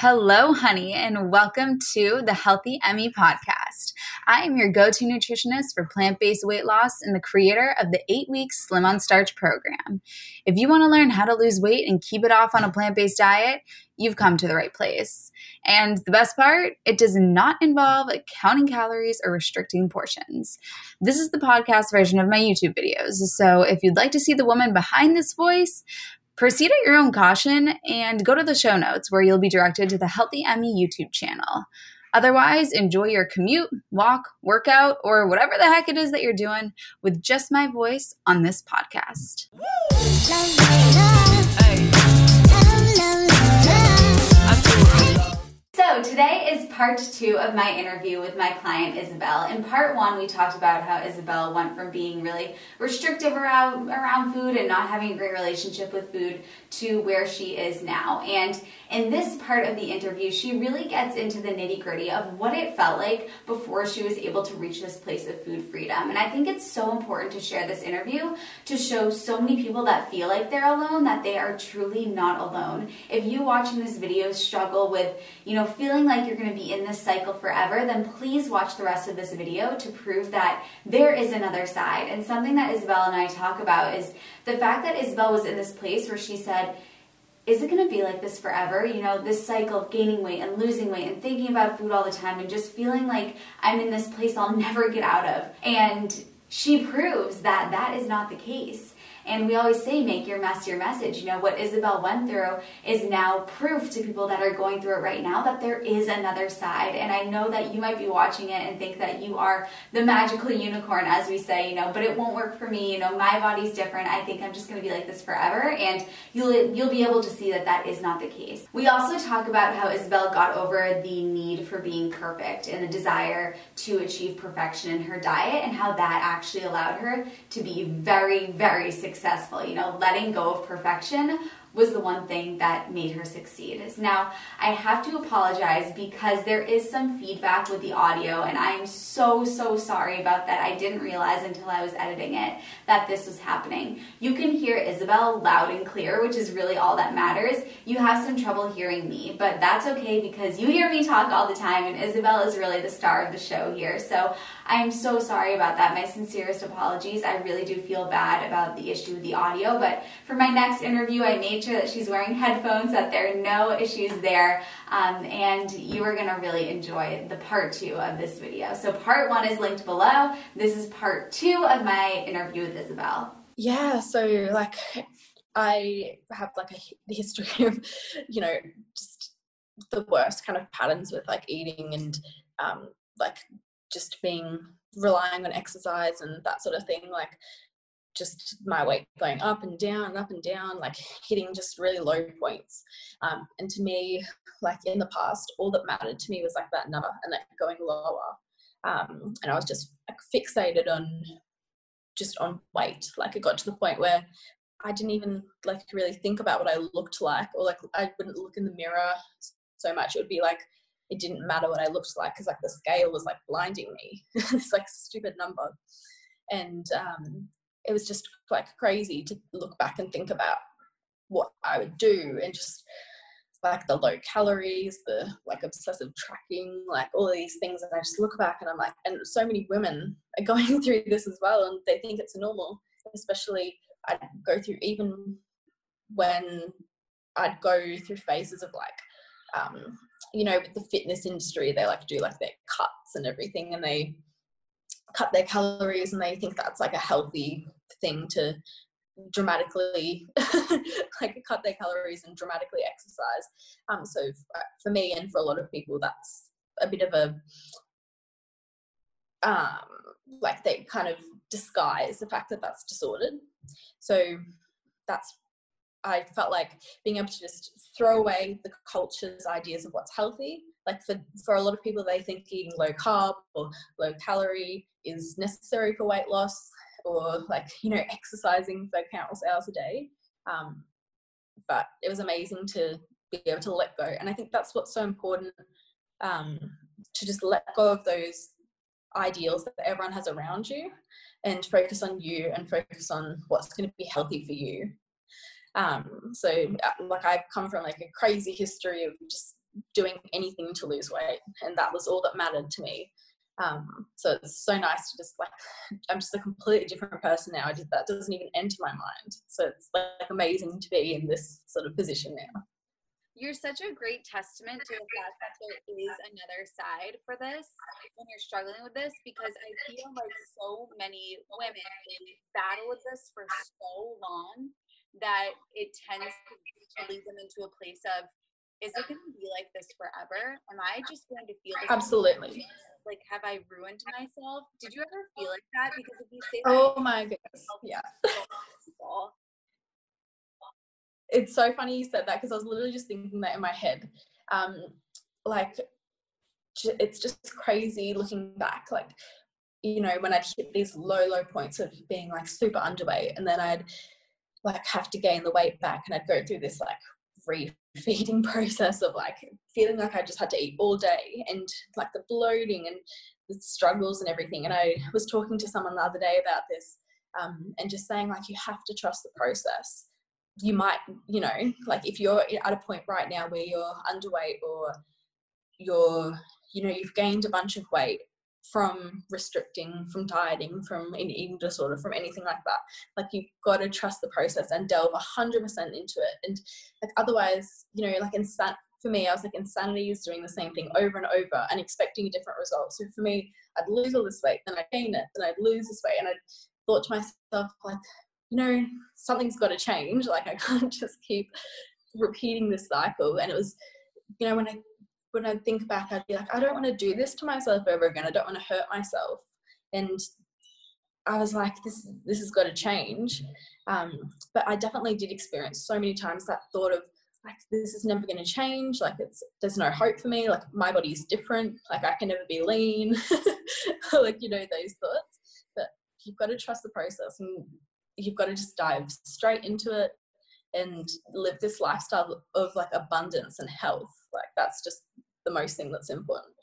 Hello, honey, and welcome to the Healthy Emmy podcast. I am your go to nutritionist for plant based weight loss and the creator of the eight week Slim on Starch program. If you want to learn how to lose weight and keep it off on a plant based diet, you've come to the right place. And the best part, it does not involve counting calories or restricting portions. This is the podcast version of my YouTube videos. So if you'd like to see the woman behind this voice, Proceed at your own caution and go to the show notes where you'll be directed to the Healthy Emmy YouTube channel. Otherwise, enjoy your commute, walk, workout, or whatever the heck it is that you're doing with just my voice on this podcast. So, today is part two of my interview with my client Isabel. In part one, we talked about how Isabel went from being really restrictive around, around food and not having a great relationship with food to where she is now. And in this part of the interview, she really gets into the nitty gritty of what it felt like before she was able to reach this place of food freedom. And I think it's so important to share this interview to show so many people that feel like they're alone that they are truly not alone. If you watching this video struggle with, you know, feeling like you're going to be in this cycle forever, then please watch the rest of this video to prove that there is another side. And something that Isabel and I talk about is the fact that Isabel was in this place where she said, is it going to be like this forever? You know, this cycle of gaining weight and losing weight and thinking about food all the time and just feeling like I'm in this place I'll never get out of. And she proves that that is not the case. And we always say, make your mess your message. You know, what Isabel went through is now proof to people that are going through it right now that there is another side. And I know that you might be watching it and think that you are the magical unicorn, as we say, you know, but it won't work for me. You know, my body's different. I think I'm just going to be like this forever. And you'll, you'll be able to see that that is not the case. We also talk about how Isabel got over the need for being perfect and the desire to achieve perfection in her diet and how that actually allowed her to be very, very successful successful. You know, letting go of perfection was the one thing that made her succeed. Now, I have to apologize because there is some feedback with the audio, and I am so, so sorry about that. I didn't realize until I was editing it that this was happening. You can hear Isabel loud and clear, which is really all that matters. You have some trouble hearing me, but that's okay because you hear me talk all the time, and Isabel is really the star of the show here. So I am so sorry about that. My sincerest apologies. I really do feel bad about the issue with the audio, but for my next interview, I made sure that she's wearing headphones, that there are no issues there, um, and you are to really enjoy the part two of this video. So part one is linked below. This is part two of my interview with Isabel. Yeah, so like I have like a history of, you know, just the worst kind of patterns with like eating and um, like just being relying on exercise and that sort of thing like just my weight going up and down up and down like hitting just really low points. Um, and to me like in the past all that mattered to me was like that number and like going lower. Um, and i was just like fixated on just on weight. Like it got to the point where i didn't even like really think about what i looked like or like i wouldn't look in the mirror so much. It would be like it didn't matter what I looked like because like the scale was like blinding me. it's like stupid number, and um, it was just like crazy to look back and think about what I would do and just like the low calories, the like obsessive tracking, like all these things. And I just look back and I'm like, and so many women are going through this as well, and they think it's normal. Especially, I'd go through even when I'd go through phases of like um, you know, with the fitness industry, they like do like their cuts and everything, and they cut their calories, and they think that's like a healthy thing to dramatically like cut their calories and dramatically exercise. Um, so for me and for a lot of people, that's a bit of a um, like they kind of disguise the fact that that's disordered. So that's I felt like being able to just throw away the culture's ideas of what's healthy. Like for, for a lot of people, they think eating low carb or low calorie is necessary for weight loss or like, you know, exercising for countless hours a day. Um, but it was amazing to be able to let go. And I think that's what's so important um, to just let go of those ideals that everyone has around you and focus on you and focus on what's going to be healthy for you um, so uh, like I've come from like a crazy history of just doing anything to lose weight, and that was all that mattered to me. Um, so it's so nice to just like I'm just a completely different person now. I just, that doesn't even enter my mind. So it's like amazing to be in this sort of position now. You're such a great testament to the fact that there is another side for this when you're struggling with this because I feel like so many women battle with this for so long that it tends to lead them into a place of is it going to be like this forever? Am I just going to feel absolutely like have I ruined myself? Did you ever feel like that? Because if you say oh my goodness, yeah it's so funny you said that because I was literally just thinking that in my head. Um, like, it's just crazy looking back. Like, you know, when I'd hit these low, low points of being like super underweight, and then I'd like have to gain the weight back, and I'd go through this like refeeding process of like feeling like I just had to eat all day, and like the bloating and the struggles and everything. And I was talking to someone the other day about this, um, and just saying like you have to trust the process you might, you know, like if you're at a point right now where you're underweight or you're, you know, you've gained a bunch of weight from restricting, from dieting, from an eating disorder, from anything like that. Like you've got to trust the process and delve hundred percent into it. And like otherwise, you know, like insan- for me, I was like insanity is doing the same thing over and over and expecting a different result. So for me, I'd lose all this weight, then I'd gain it, then I'd lose this weight, and I thought to myself like, you know, something's got to change. Like I can't just keep repeating this cycle. And it was, you know, when I when I think back, I'd be like, I don't want to do this to myself ever again. I don't want to hurt myself. And I was like, this this has got to change. Um, but I definitely did experience so many times that thought of like this is never going to change. Like it's there's no hope for me. Like my body's different. Like I can never be lean. like you know those thoughts. But you've got to trust the process and you've got to just dive straight into it and live this lifestyle of like abundance and health. Like that's just the most thing that's important.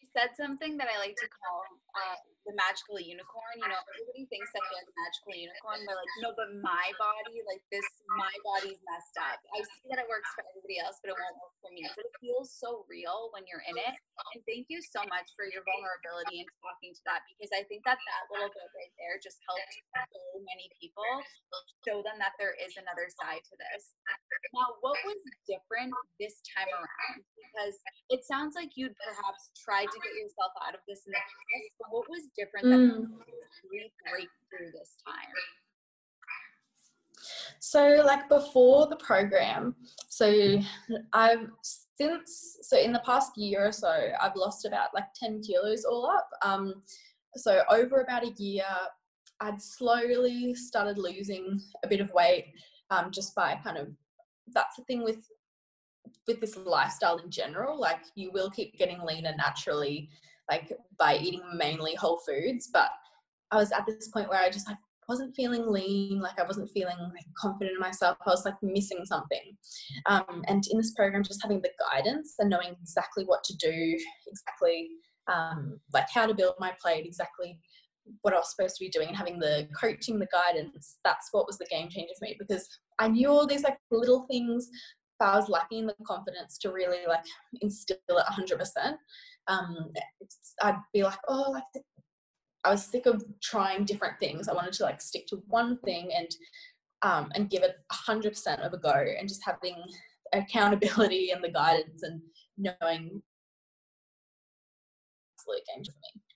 You said something that I like to call uh, the magical unicorn. You know, everybody thinks that they're the magical unicorn. They're like, no, but my body, like this, my body's messed up. I see that it works for everybody else, but it won't work for me. But it feels so real when you're in it. And thank you so much for your vulnerability and talking to that because I think that that little bit right there just helped so many people show them that there is another side to this. Now, what was different this time around? Because it sounds like you'd perhaps tried to get yourself out of this in the past, but what was different mm. that break through this time? So, like before the program, so I've since so in the past year or so, I've lost about like 10 kilos all up. Um, so over about a year, I'd slowly started losing a bit of weight um, just by kind of that's the thing with with this lifestyle in general like you will keep getting leaner naturally like by eating mainly whole foods. But I was at this point where I just like wasn't feeling lean, like I wasn't feeling like confident in myself. I was like missing something. Um, and in this program, just having the guidance and knowing exactly what to do, exactly um, like how to build my plate, exactly what I was supposed to be doing, and having the coaching, the guidance, that's what was the game changer for me because I knew all these like little things, I was lacking the confidence to really like instill it 100% um, I'd be like, oh, like I was sick of trying different things. I wanted to like stick to one thing and um, and give it hundred percent of a go, and just having accountability and the guidance and knowing absolute game for me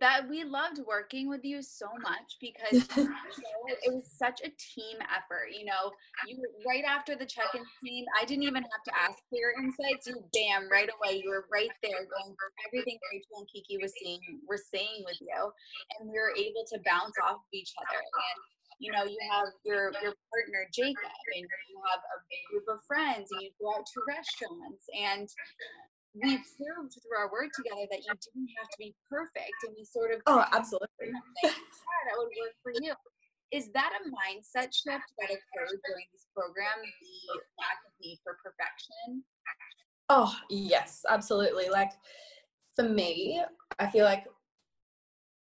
that we loved working with you so much because you know, it was such a team effort. You know, you right after the check-in scene, I didn't even have to ask for your insights. You bam right away. You were right there going for everything Rachel and Kiki was seeing were saying with you, and we were able to bounce off of each other. And you know, you have your your partner Jacob, and you have a group of friends, and you go out to restaurants, and we proved through our work together that you didn't have to be perfect and we sort of oh absolutely. That would work for you. Is that a mindset shift that occurred during this program the lack of need for perfection? Oh yes absolutely like for me i feel like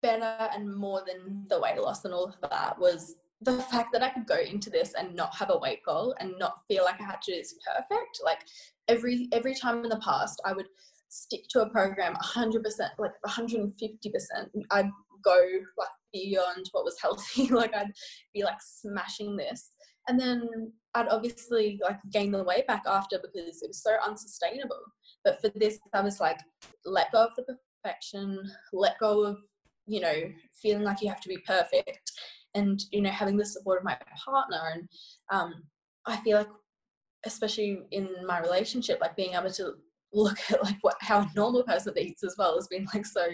better and more than the weight loss and all of that was the fact that I could go into this and not have a weight goal and not feel like I had to do perfect, like every every time in the past, I would stick to a program 100%, like 150%. I'd go like beyond what was healthy. like I'd be like smashing this, and then I'd obviously like gain the weight back after because it was so unsustainable. But for this, I was like, let go of the perfection, let go of you know feeling like you have to be perfect and you know having the support of my partner and um, i feel like especially in my relationship like being able to look at like what how a normal person eats as well has been like so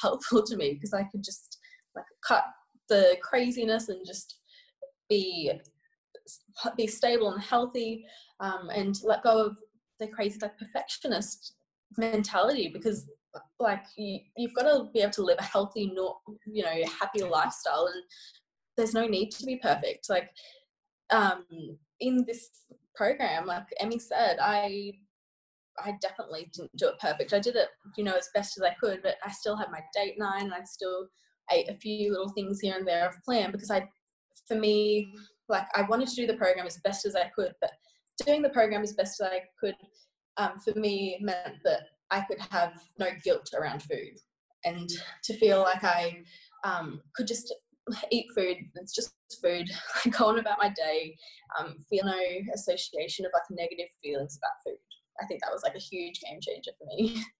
helpful to me because i could just like cut the craziness and just be be stable and healthy um, and let go of the crazy like perfectionist mentality because like you, you've got to be able to live a healthy you know happy lifestyle and there's no need to be perfect like um in this program like emmy said i i definitely didn't do it perfect. I did it you know as best as i could but i still had my date night and i still ate a few little things here and there of plan because i for me like i wanted to do the program as best as i could but doing the program as best as i could um, for me meant that i could have no guilt around food and to feel like i um, could just eat food. It's just food. go on about my day. Um, feel no association of like negative feelings about food. I think that was like a huge game changer for me.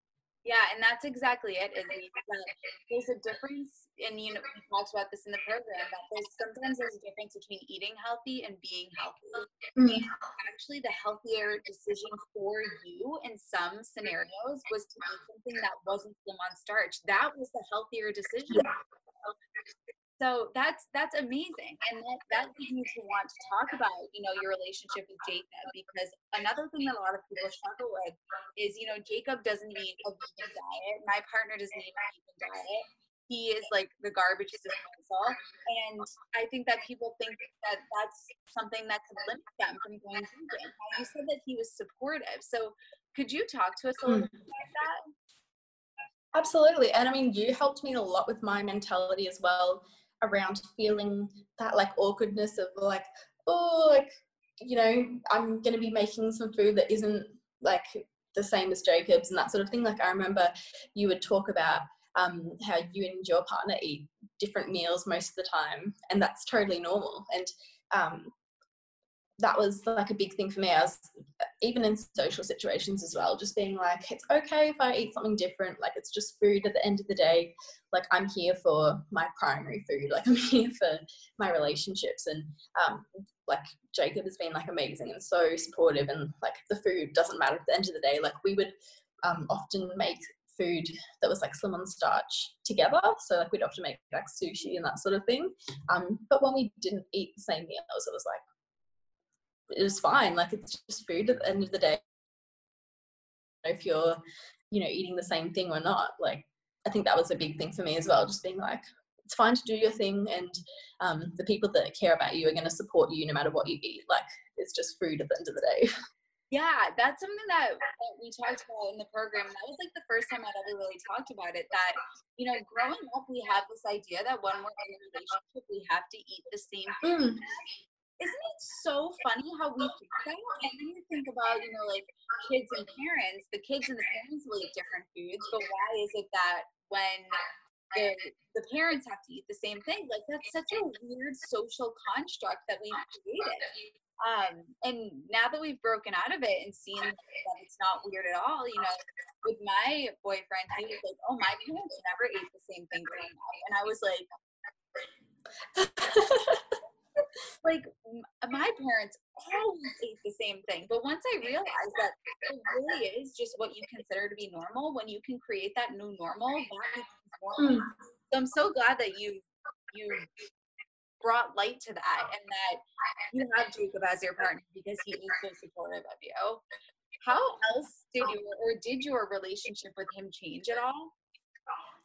Yeah, and that's exactly it. Is there's a difference, and you know we talked about this in the program. That there's sometimes there's a difference between eating healthy and being healthy. Mm. Actually, the healthier decision for you in some scenarios was to eat something that wasn't slim on starch. That was the healthier decision. Yeah so that's that's amazing. And that, that leads me to want to talk about you know your relationship with jacob because another thing that a lot of people struggle with is you know jacob doesn't eat a vegan diet. My partner doesn't eat a vegan diet. He is like the garbage disposal and i think that people think that that's something that could limit them from going vegan. You said that he was supportive. So could you talk to us a little mm. bit about that? Absolutely. And I mean, you helped me a lot with my mentality as well around feeling that like awkwardness of like, oh, like, you know, I'm going to be making some food that isn't like the same as Jacob's and that sort of thing. Like, I remember you would talk about um, how you and your partner eat different meals most of the time, and that's totally normal. And um, that was like a big thing for me. I was even in social situations as well, just being like, it's okay if I eat something different. Like it's just food at the end of the day. Like I'm here for my primary food. Like I'm here for my relationships. And um, like Jacob has been like amazing and so supportive. And like the food doesn't matter at the end of the day. Like we would um, often make food that was like slim on starch together. So like we'd often make like sushi and that sort of thing. Um, but when we didn't eat the same meals, it was like it was fine. Like it's just food at the end of the day. If you're, you know, eating the same thing or not, like I think that was a big thing for me as well. Just being like, it's fine to do your thing, and um, the people that care about you are going to support you no matter what you eat. Like it's just food at the end of the day. Yeah, that's something that, that we talked about in the program. That was like the first time I'd ever really talked about it. That you know, growing up, we have this idea that when we're in a relationship, we have to eat the same food. Mm isn't it so funny how we think that? And then you think about, you know, like kids and parents, the kids and the parents will eat different foods, but why is it that when the, the parents have to eat the same thing? Like that's such a weird social construct that we've created. Um, and now that we've broken out of it and seen that it's not weird at all, you know, with my boyfriend, he was like, "Oh, my parents never ate the same thing growing up," and I was like, like my parents always ate the same thing but once i realized that it really is just what you consider to be normal when you can create that new normal that normal. Mm. so i'm so glad that you you brought light to that and that you have jacob as your partner because he is so supportive of you how else did you or did your relationship with him change at all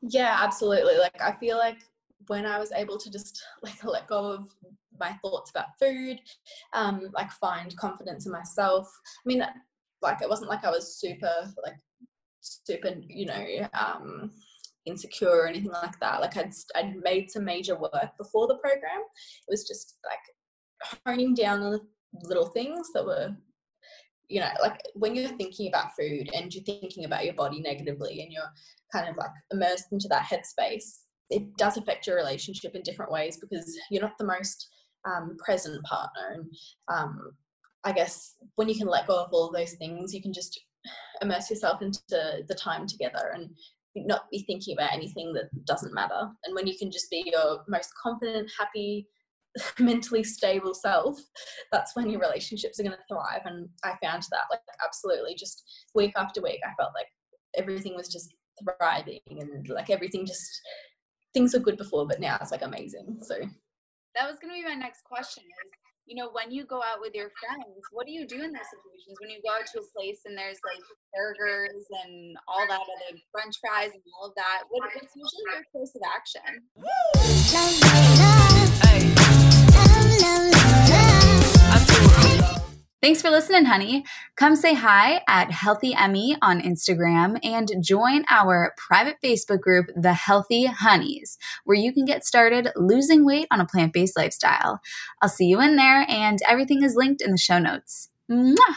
yeah absolutely like i feel like when I was able to just like let go of my thoughts about food, um, like find confidence in myself. I mean, like it wasn't like I was super like super, you know, um, insecure or anything like that. Like I'd I'd made some major work before the program. It was just like honing down on the little things that were you know like when you're thinking about food and you're thinking about your body negatively and you're kind of like immersed into that headspace it does affect your relationship in different ways because you're not the most um, present partner. And um, i guess when you can let go of all those things you can just immerse yourself into the time together and not be thinking about anything that doesn't matter. And when you can just be your most confident happy mentally stable self that's when your relationships are going to thrive. And i found that like absolutely just week after week i felt like everything was just thriving and like everything just things were good before but now it's like amazing so. That was going to be my next question is you know when you go out with your friends what do you do in those situations? When you go out to a place and there's like burgers and all that other french fries and all of that what, what's usually your course of action Thanks for listening, honey. Come say hi at Healthy Emmy on Instagram and join our private Facebook group, The Healthy Honeys, where you can get started losing weight on a plant based lifestyle. I'll see you in there, and everything is linked in the show notes. Mwah!